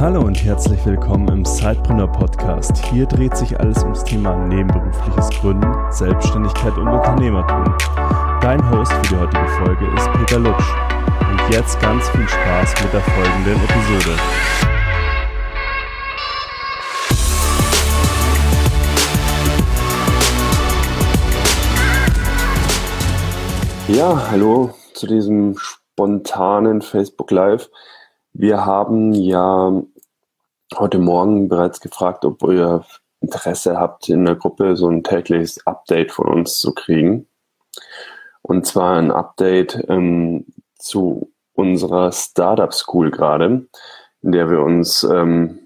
Hallo und herzlich willkommen im Sidepreneur Podcast. Hier dreht sich alles ums Thema nebenberufliches Gründen, Selbstständigkeit und Unternehmertum. Dein Host für die heutige Folge ist Peter Lutsch. Und jetzt ganz viel Spaß mit der folgenden Episode. Ja, hallo zu diesem spontanen Facebook Live. Wir haben ja heute Morgen bereits gefragt, ob ihr Interesse habt, in der Gruppe so ein tägliches Update von uns zu kriegen. Und zwar ein Update ähm, zu unserer Startup School gerade, in der wir uns ähm,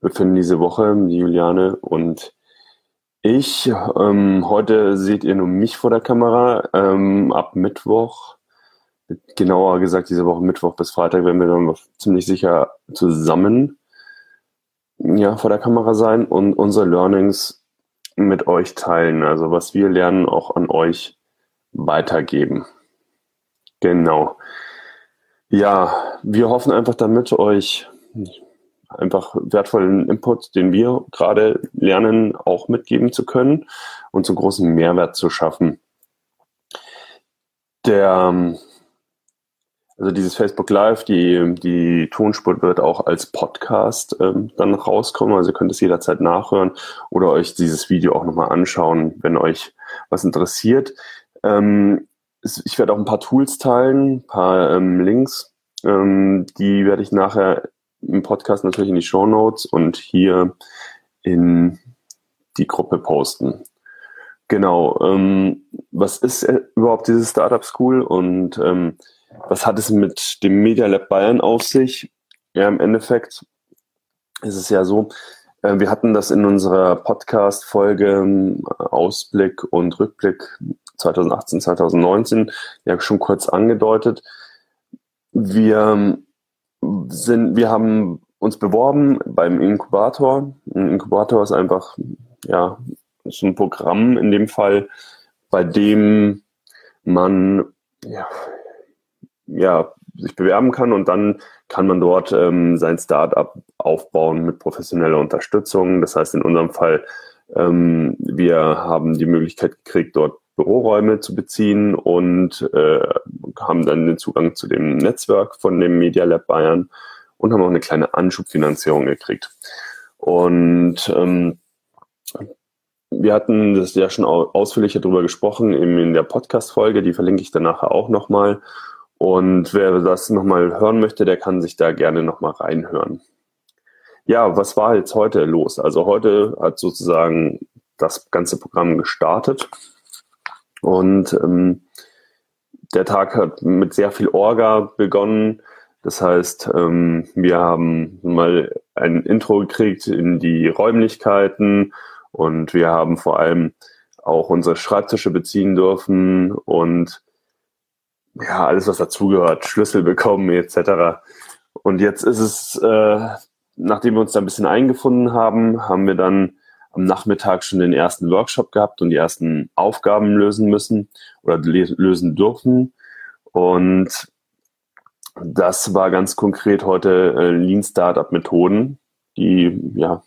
befinden diese Woche, Juliane und ich. Ähm, heute seht ihr nur mich vor der Kamera. Ähm, ab Mittwoch genauer gesagt diese Woche Mittwoch bis Freitag werden wir dann ziemlich sicher zusammen ja, vor der Kamera sein und unsere Learnings mit euch teilen. Also was wir lernen, auch an euch weitergeben. Genau. Ja, wir hoffen einfach damit euch einfach wertvollen Input, den wir gerade lernen, auch mitgeben zu können und zu großen Mehrwert zu schaffen. Der also dieses Facebook Live, die, die Tonspur wird auch als Podcast ähm, dann rauskommen. Also ihr könnt es jederzeit nachhören oder euch dieses Video auch nochmal anschauen, wenn euch was interessiert. Ähm, ich werde auch ein paar Tools teilen, ein paar ähm, Links. Ähm, die werde ich nachher im Podcast natürlich in die Show Notes und hier in die Gruppe posten. Genau. Ähm, was ist äh, überhaupt diese Startup School und ähm, was hat es mit dem Media Lab Bayern auf sich? Ja, im Endeffekt ist es ja so, äh, wir hatten das in unserer Podcast-Folge ähm, Ausblick und Rückblick 2018, 2019 ja schon kurz angedeutet. Wir ähm, sind, wir haben uns beworben beim Inkubator. Ein Inkubator ist einfach, ja, so ein Programm in dem Fall, bei dem man, ja, ja, sich bewerben kann und dann kann man dort ähm, sein Startup aufbauen mit professioneller Unterstützung. Das heißt in unserem Fall, ähm, wir haben die Möglichkeit gekriegt, dort Büroräume zu beziehen und äh, haben dann den Zugang zu dem Netzwerk von dem Media Lab Bayern und haben auch eine kleine Anschubfinanzierung gekriegt. Und ähm, wir hatten das ja schon ausführlicher darüber gesprochen eben in der Podcast-Folge, die verlinke ich dann nachher auch nochmal. Und wer das nochmal hören möchte, der kann sich da gerne nochmal reinhören. Ja, was war jetzt heute los? Also heute hat sozusagen das ganze Programm gestartet und ähm, der Tag hat mit sehr viel Orga begonnen. Das heißt, ähm, wir haben mal ein Intro gekriegt in die Räumlichkeiten und wir haben vor allem auch unsere Schreibtische beziehen dürfen und ja, alles, was dazugehört, Schlüssel bekommen etc. Und jetzt ist es, äh, nachdem wir uns da ein bisschen eingefunden haben, haben wir dann am Nachmittag schon den ersten Workshop gehabt und die ersten Aufgaben lösen müssen oder lösen dürfen. Und das war ganz konkret heute äh, Lean Startup Methoden, die ja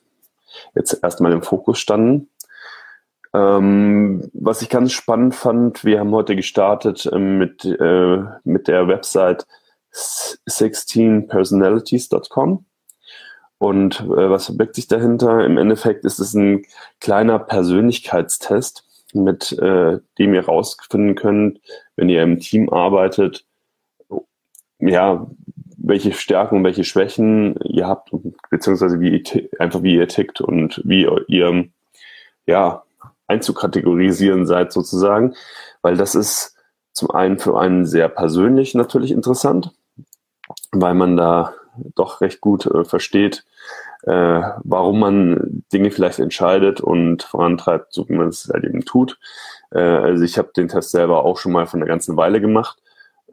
jetzt erstmal im Fokus standen. Ähm, was ich ganz spannend fand, wir haben heute gestartet äh, mit, äh, mit der Website 16personalities.com. Und äh, was verbirgt sich dahinter? Im Endeffekt ist es ein kleiner Persönlichkeitstest, mit äh, dem ihr rausfinden könnt, wenn ihr im Team arbeitet, ja, welche Stärken und welche Schwächen ihr habt, beziehungsweise wie ihr, einfach wie ihr tickt und wie ihr ja, einzukategorisieren seid sozusagen, weil das ist zum einen für einen sehr persönlich natürlich interessant, weil man da doch recht gut äh, versteht, äh, warum man Dinge vielleicht entscheidet und vorantreibt, so wie man es halt eben tut. Äh, also ich habe den Test selber auch schon mal von einer ganzen Weile gemacht.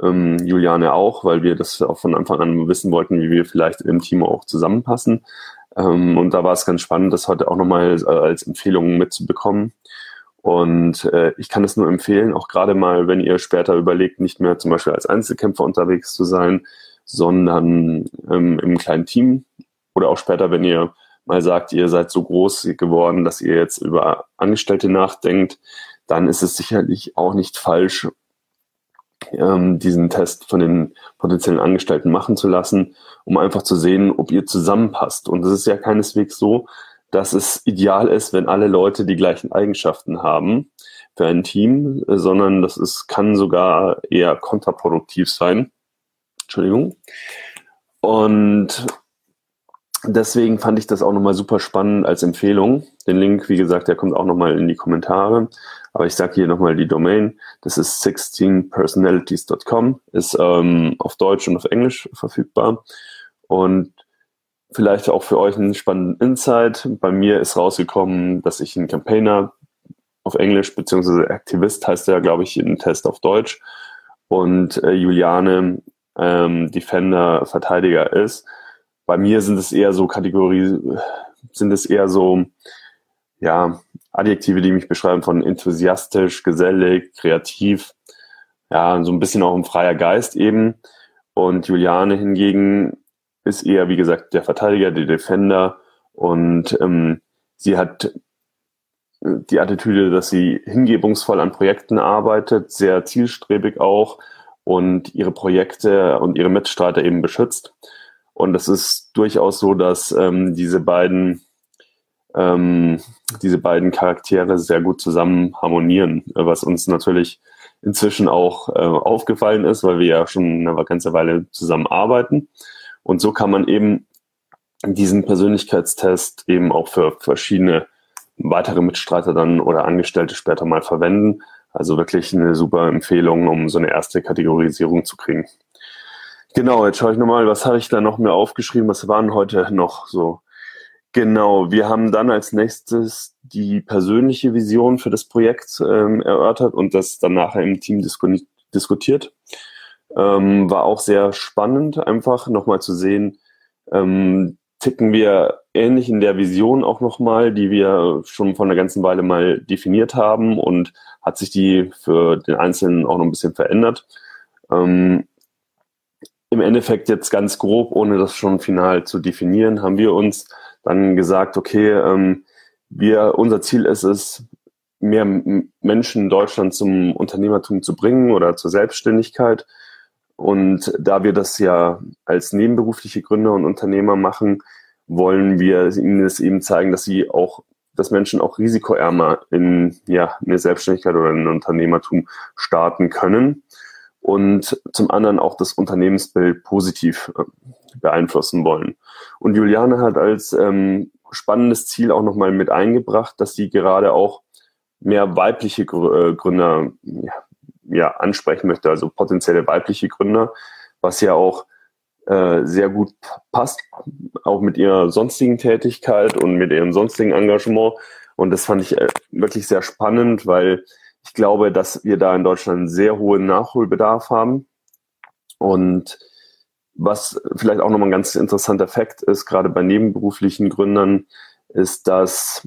Ähm, Juliane auch, weil wir das auch von Anfang an wissen wollten, wie wir vielleicht im Team auch zusammenpassen. Ähm, und da war es ganz spannend, das heute auch nochmal äh, als Empfehlung mitzubekommen. Und äh, ich kann es nur empfehlen, auch gerade mal, wenn ihr später überlegt, nicht mehr zum Beispiel als Einzelkämpfer unterwegs zu sein, sondern ähm, im kleinen Team oder auch später, wenn ihr mal sagt, ihr seid so groß geworden, dass ihr jetzt über Angestellte nachdenkt, dann ist es sicherlich auch nicht falsch, ähm, diesen Test von den potenziellen Angestellten machen zu lassen, um einfach zu sehen, ob ihr zusammenpasst. Und es ist ja keineswegs so, dass es ideal ist, wenn alle Leute die gleichen Eigenschaften haben für ein Team, sondern das ist, kann sogar eher kontraproduktiv sein. Entschuldigung. Und deswegen fand ich das auch nochmal super spannend als Empfehlung. Den Link, wie gesagt, der kommt auch nochmal in die Kommentare. Aber ich sage hier nochmal die Domain. Das ist 16personalities.com, ist ähm, auf Deutsch und auf Englisch verfügbar. Und vielleicht auch für euch einen spannenden Insight. Bei mir ist rausgekommen, dass ich ein Campaigner auf Englisch, beziehungsweise Aktivist heißt ja, glaube ich, ein Test auf Deutsch. Und äh, Juliane ähm, Defender, Verteidiger ist. Bei mir sind es eher so Kategorie, sind es eher so, ja, Adjektive, die mich beschreiben von enthusiastisch, gesellig, kreativ, ja, so ein bisschen auch ein freier Geist eben. Und Juliane hingegen ist eher, wie gesagt, der Verteidiger, der Defender und ähm, sie hat die Attitüde, dass sie hingebungsvoll an Projekten arbeitet, sehr zielstrebig auch und ihre Projekte und ihre Mitstreiter eben beschützt. Und es ist durchaus so, dass ähm, diese beiden ähm, diese beiden Charaktere sehr gut zusammen harmonieren, was uns natürlich inzwischen auch äh, aufgefallen ist, weil wir ja schon eine ganze Weile zusammen arbeiten. Und so kann man eben diesen Persönlichkeitstest eben auch für verschiedene weitere Mitstreiter dann oder Angestellte später mal verwenden. Also wirklich eine super Empfehlung, um so eine erste Kategorisierung zu kriegen. Genau, jetzt schaue ich nochmal, was habe ich da noch mehr aufgeschrieben? Was waren heute noch so? Genau, wir haben dann als nächstes die persönliche Vision für das Projekt ähm, erörtert und das dann nachher im Team disku diskutiert. Ähm, war auch sehr spannend, einfach nochmal zu sehen, ähm, ticken wir ähnlich in der Vision auch nochmal, die wir schon vor einer ganzen Weile mal definiert haben und hat sich die für den Einzelnen auch noch ein bisschen verändert. Ähm, Im Endeffekt jetzt ganz grob, ohne das schon final zu definieren, haben wir uns dann gesagt, okay, ähm, wir, unser Ziel ist es, mehr Menschen in Deutschland zum Unternehmertum zu bringen oder zur Selbstständigkeit. Und da wir das ja als nebenberufliche Gründer und Unternehmer machen, wollen wir ihnen es eben zeigen, dass sie auch, dass Menschen auch risikoärmer in ja, eine Selbstständigkeit oder ein Unternehmertum starten können und zum anderen auch das Unternehmensbild positiv äh, beeinflussen wollen. Und Juliane hat als ähm, spannendes Ziel auch nochmal mit eingebracht, dass sie gerade auch mehr weibliche äh, Gründer ja, ja, ansprechen möchte, also potenzielle weibliche Gründer, was ja auch äh, sehr gut passt, auch mit ihrer sonstigen Tätigkeit und mit ihrem sonstigen Engagement. Und das fand ich äh, wirklich sehr spannend, weil ich glaube, dass wir da in Deutschland einen sehr hohen Nachholbedarf haben. Und was vielleicht auch nochmal ein ganz interessanter Fakt ist, gerade bei nebenberuflichen Gründern, ist, dass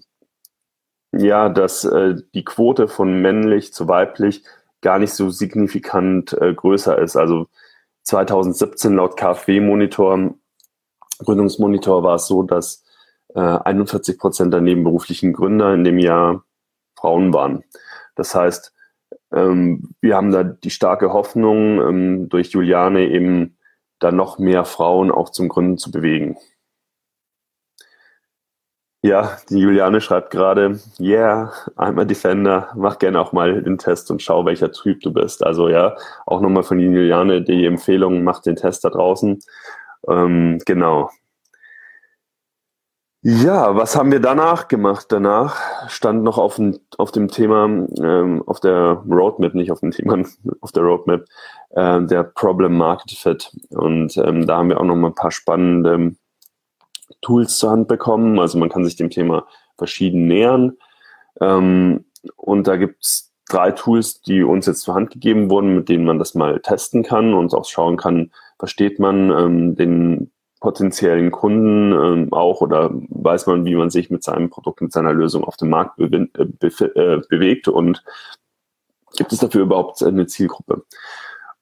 ja, dass äh, die Quote von männlich zu weiblich gar nicht so signifikant äh, größer ist. Also 2017 laut KfW-Monitor, Gründungsmonitor war es so, dass äh, 41 Prozent der nebenberuflichen Gründer in dem Jahr Frauen waren. Das heißt, ähm, wir haben da die starke Hoffnung, ähm, durch Juliane eben da noch mehr Frauen auch zum Gründen zu bewegen. Ja, die Juliane schreibt gerade, yeah, I'm a Defender, mach gerne auch mal den Test und schau, welcher Typ du bist. Also ja, auch nochmal von Juliane die Empfehlung, mach den Test da draußen. Ähm, genau. Ja, was haben wir danach gemacht? Danach stand noch auf, dem, auf dem Thema, ähm, auf der Roadmap, nicht auf dem Thema, auf der Roadmap, äh, der Problem Market Fit. Und ähm, da haben wir auch noch mal ein paar spannende Tools zur Hand bekommen. Also man kann sich dem Thema verschieden nähern. Ähm, und da gibt's drei Tools, die uns jetzt zur Hand gegeben wurden, mit denen man das mal testen kann und auch schauen kann, versteht man ähm, den potenziellen Kunden ähm, auch oder weiß man, wie man sich mit seinem Produkt, mit seiner Lösung auf dem Markt be äh, be äh, bewegt und gibt es dafür überhaupt eine Zielgruppe?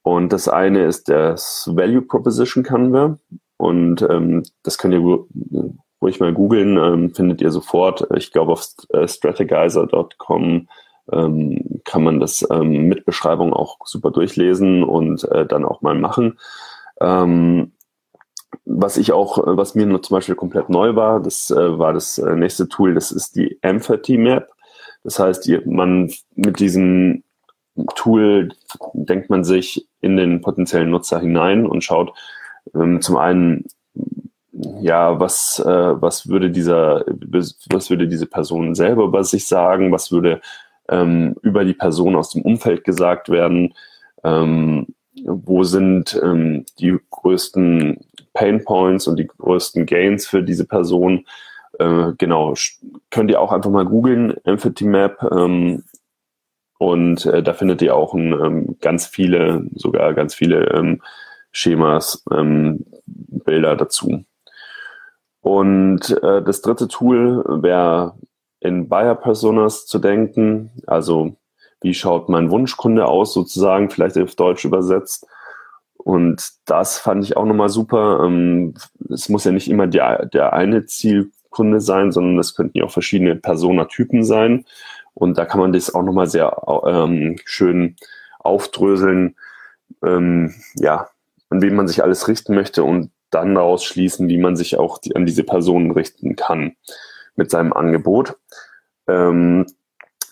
Und das eine ist das Value Proposition Canva und ähm, das könnt ihr ruhig mal googeln, ähm, findet ihr sofort. Ich glaube auf äh, strategizer.com ähm, kann man das ähm, mit Beschreibung auch super durchlesen und äh, dann auch mal machen. Ähm, was ich auch, was mir nur zum Beispiel komplett neu war, das äh, war das äh, nächste Tool, das ist die Empathy Map. Das heißt, man mit diesem Tool denkt man sich in den potenziellen Nutzer hinein und schaut ähm, zum einen, ja, was, äh, was würde dieser, was würde diese Person selber über sich sagen, was würde ähm, über die Person aus dem Umfeld gesagt werden, ähm, wo sind ähm, die größten Pain Points und die größten Gains für diese Person. Äh, genau, könnt ihr auch einfach mal googeln, Empathy Map. Ähm, und äh, da findet ihr auch ein, ähm, ganz viele, sogar ganz viele ähm, Schemas, ähm, Bilder dazu. Und äh, das dritte Tool wäre in Buyer Personas zu denken. Also wie schaut mein Wunschkunde aus, sozusagen, vielleicht auf Deutsch übersetzt. Und das fand ich auch nochmal super. Ähm, es muss ja nicht immer der, der eine Zielkunde sein, sondern es könnten ja auch verschiedene Personatypen sein. Und da kann man das auch nochmal sehr ähm, schön aufdröseln, ähm, ja, an wen man sich alles richten möchte und dann daraus schließen, wie man sich auch die, an diese Personen richten kann mit seinem Angebot. Ähm,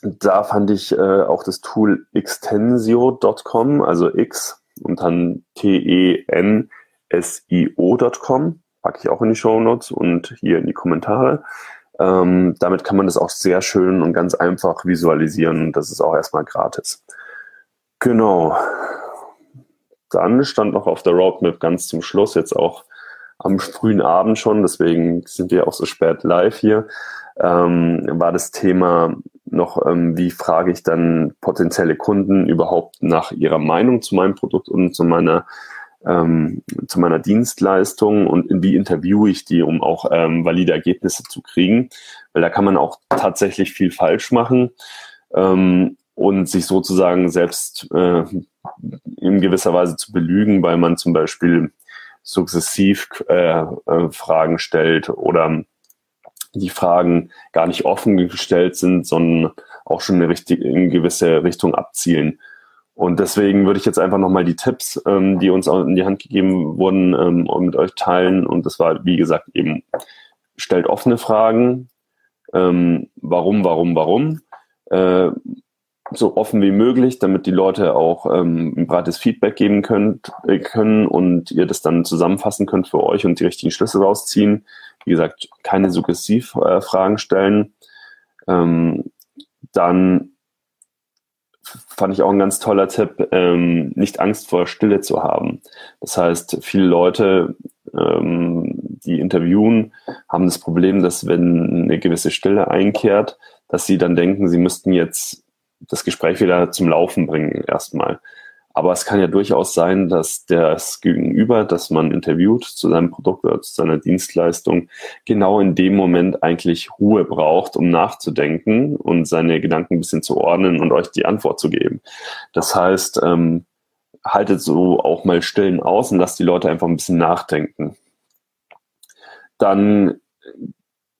da fand ich äh, auch das Tool extensio.com, also X und dann T-E-N-S-I-O.com, packe ich auch in die Show Notes und hier in die Kommentare. Ähm, damit kann man das auch sehr schön und ganz einfach visualisieren. Das ist auch erstmal gratis. Genau. Dann stand noch auf der Roadmap ganz zum Schluss, jetzt auch am frühen Abend schon, deswegen sind wir auch so spät live hier, ähm, war das Thema noch, ähm, wie frage ich dann potenzielle Kunden überhaupt nach ihrer Meinung zu meinem Produkt und zu meiner ähm, zu meiner Dienstleistung und wie interviewe ich die, um auch ähm, valide Ergebnisse zu kriegen. Weil da kann man auch tatsächlich viel falsch machen ähm, und sich sozusagen selbst äh, in gewisser Weise zu belügen, weil man zum Beispiel sukzessiv äh, äh, Fragen stellt oder die Fragen gar nicht offen gestellt sind, sondern auch schon eine, richtig, in gewisse Richtung abzielen. Und deswegen würde ich jetzt einfach nochmal die Tipps, ähm, die uns in die Hand gegeben wurden, ähm, mit euch teilen. Und das war, wie gesagt, eben, stellt offene Fragen. Ähm, warum, warum, warum? Äh, so offen wie möglich, damit die Leute auch ähm, ein breites Feedback geben könnt, äh, können und ihr das dann zusammenfassen könnt für euch und die richtigen Schlüsse rausziehen. Wie gesagt, keine Suggestivfragen äh, stellen. Ähm, dann fand ich auch ein ganz toller Tipp, ähm, nicht Angst vor Stille zu haben. Das heißt, viele Leute, ähm, die interviewen, haben das Problem, dass wenn eine gewisse Stille einkehrt, dass sie dann denken, sie müssten jetzt das Gespräch wieder zum Laufen bringen erstmal. Aber es kann ja durchaus sein, dass das Gegenüber, das man interviewt zu seinem Produkt oder zu seiner Dienstleistung, genau in dem Moment eigentlich Ruhe braucht, um nachzudenken und seine Gedanken ein bisschen zu ordnen und euch die Antwort zu geben. Das heißt, ähm, haltet so auch mal stillen aus und lasst die Leute einfach ein bisschen nachdenken. Dann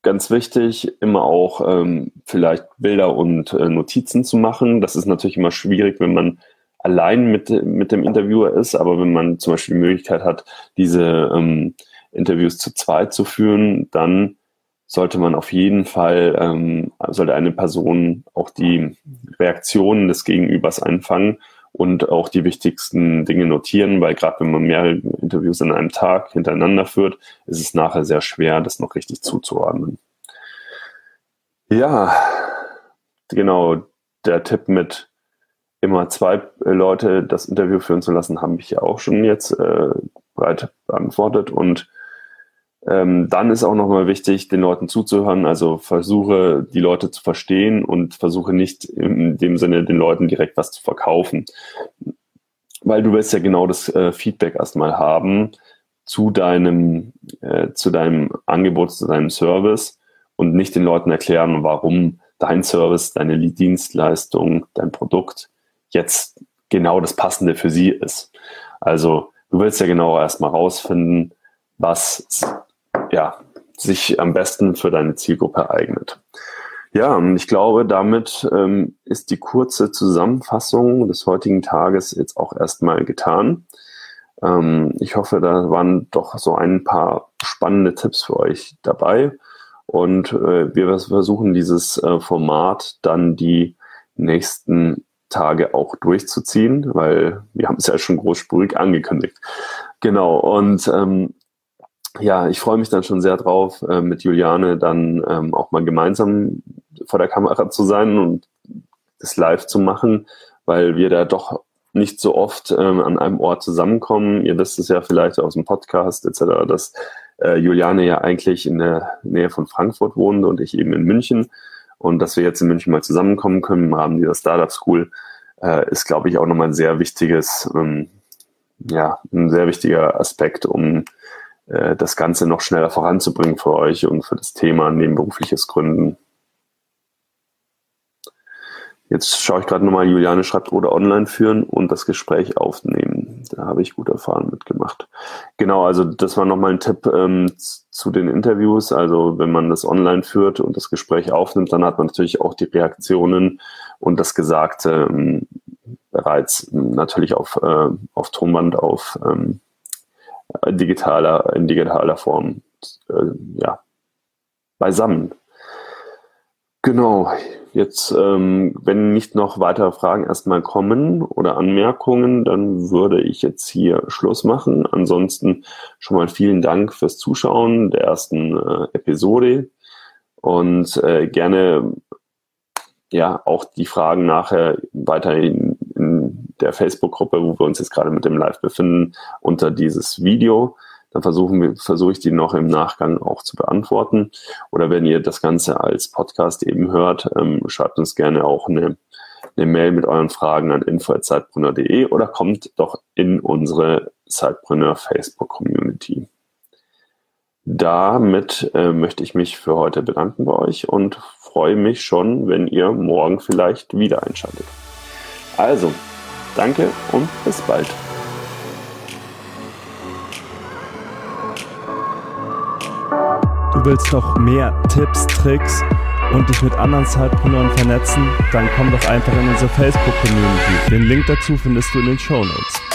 ganz wichtig, immer auch ähm, vielleicht Bilder und äh, Notizen zu machen. Das ist natürlich immer schwierig, wenn man allein mit, mit dem Interviewer ist, aber wenn man zum Beispiel die Möglichkeit hat, diese ähm, Interviews zu zweit zu führen, dann sollte man auf jeden Fall, ähm, sollte eine Person auch die Reaktionen des Gegenübers einfangen und auch die wichtigsten Dinge notieren, weil gerade wenn man mehrere Interviews an einem Tag hintereinander führt, ist es nachher sehr schwer, das noch richtig zuzuordnen. Ja, genau, der Tipp mit immer zwei Leute das Interview führen zu lassen, habe ich ja auch schon jetzt äh, breit beantwortet. Und ähm, dann ist auch nochmal wichtig, den Leuten zuzuhören. Also versuche die Leute zu verstehen und versuche nicht in dem Sinne den Leuten direkt was zu verkaufen. Weil du willst ja genau das äh, Feedback erstmal haben zu deinem, äh, zu deinem Angebot, zu deinem Service und nicht den Leuten erklären, warum dein Service, deine Dienstleistung, dein Produkt jetzt genau das Passende für sie ist. Also du willst ja genau erstmal rausfinden, was ja, sich am besten für deine Zielgruppe eignet. Ja, und ich glaube, damit ähm, ist die kurze Zusammenfassung des heutigen Tages jetzt auch erstmal getan. Ähm, ich hoffe, da waren doch so ein paar spannende Tipps für euch dabei. Und äh, wir versuchen dieses äh, Format dann die nächsten Tage auch durchzuziehen, weil wir haben es ja schon großspurig angekündigt. Genau, und ähm, ja, ich freue mich dann schon sehr drauf, äh, mit Juliane dann ähm, auch mal gemeinsam vor der Kamera zu sein und das live zu machen, weil wir da doch nicht so oft ähm, an einem Ort zusammenkommen. Ihr wisst es ja vielleicht aus dem Podcast etc., dass äh, Juliane ja eigentlich in der Nähe von Frankfurt wohnt und ich eben in München. Und dass wir jetzt in München mal zusammenkommen können im Rahmen dieser Startup School, äh, ist, glaube ich, auch nochmal ein sehr wichtiges, ähm, ja, ein sehr wichtiger Aspekt, um äh, das Ganze noch schneller voranzubringen für euch und für das Thema nebenberufliches Gründen. Jetzt schaue ich gerade nochmal, Juliane schreibt oder online führen und das Gespräch aufnehmen. Da habe ich gut erfahren mitgemacht. Genau, also das war nochmal ein Tipp ähm, zu den Interviews. Also wenn man das online führt und das Gespräch aufnimmt, dann hat man natürlich auch die Reaktionen und das Gesagte ähm, bereits natürlich auf, äh, auf Tonband, auf ähm, digitaler, in digitaler Form äh, ja, beisammen. Genau, jetzt, ähm, wenn nicht noch weitere Fragen erstmal kommen oder Anmerkungen, dann würde ich jetzt hier Schluss machen. Ansonsten schon mal vielen Dank fürs Zuschauen der ersten äh, Episode und äh, gerne ja auch die Fragen nachher weiterhin in der Facebook-Gruppe, wo wir uns jetzt gerade mit dem Live befinden, unter dieses Video. Dann versuchen wir, versuche ich die noch im Nachgang auch zu beantworten. Oder wenn ihr das Ganze als Podcast eben hört, ähm, schreibt uns gerne auch eine, eine Mail mit euren Fragen an info.zeitbrunner.de oder kommt doch in unsere Zeitbrunner Facebook Community. Damit äh, möchte ich mich für heute bedanken bei euch und freue mich schon, wenn ihr morgen vielleicht wieder einschaltet. Also, danke und bis bald. Du willst noch mehr Tipps, Tricks und dich mit anderen Zeitpreneuren vernetzen? Dann komm doch einfach in unsere Facebook-Community. Den Link dazu findest du in den Show Notes.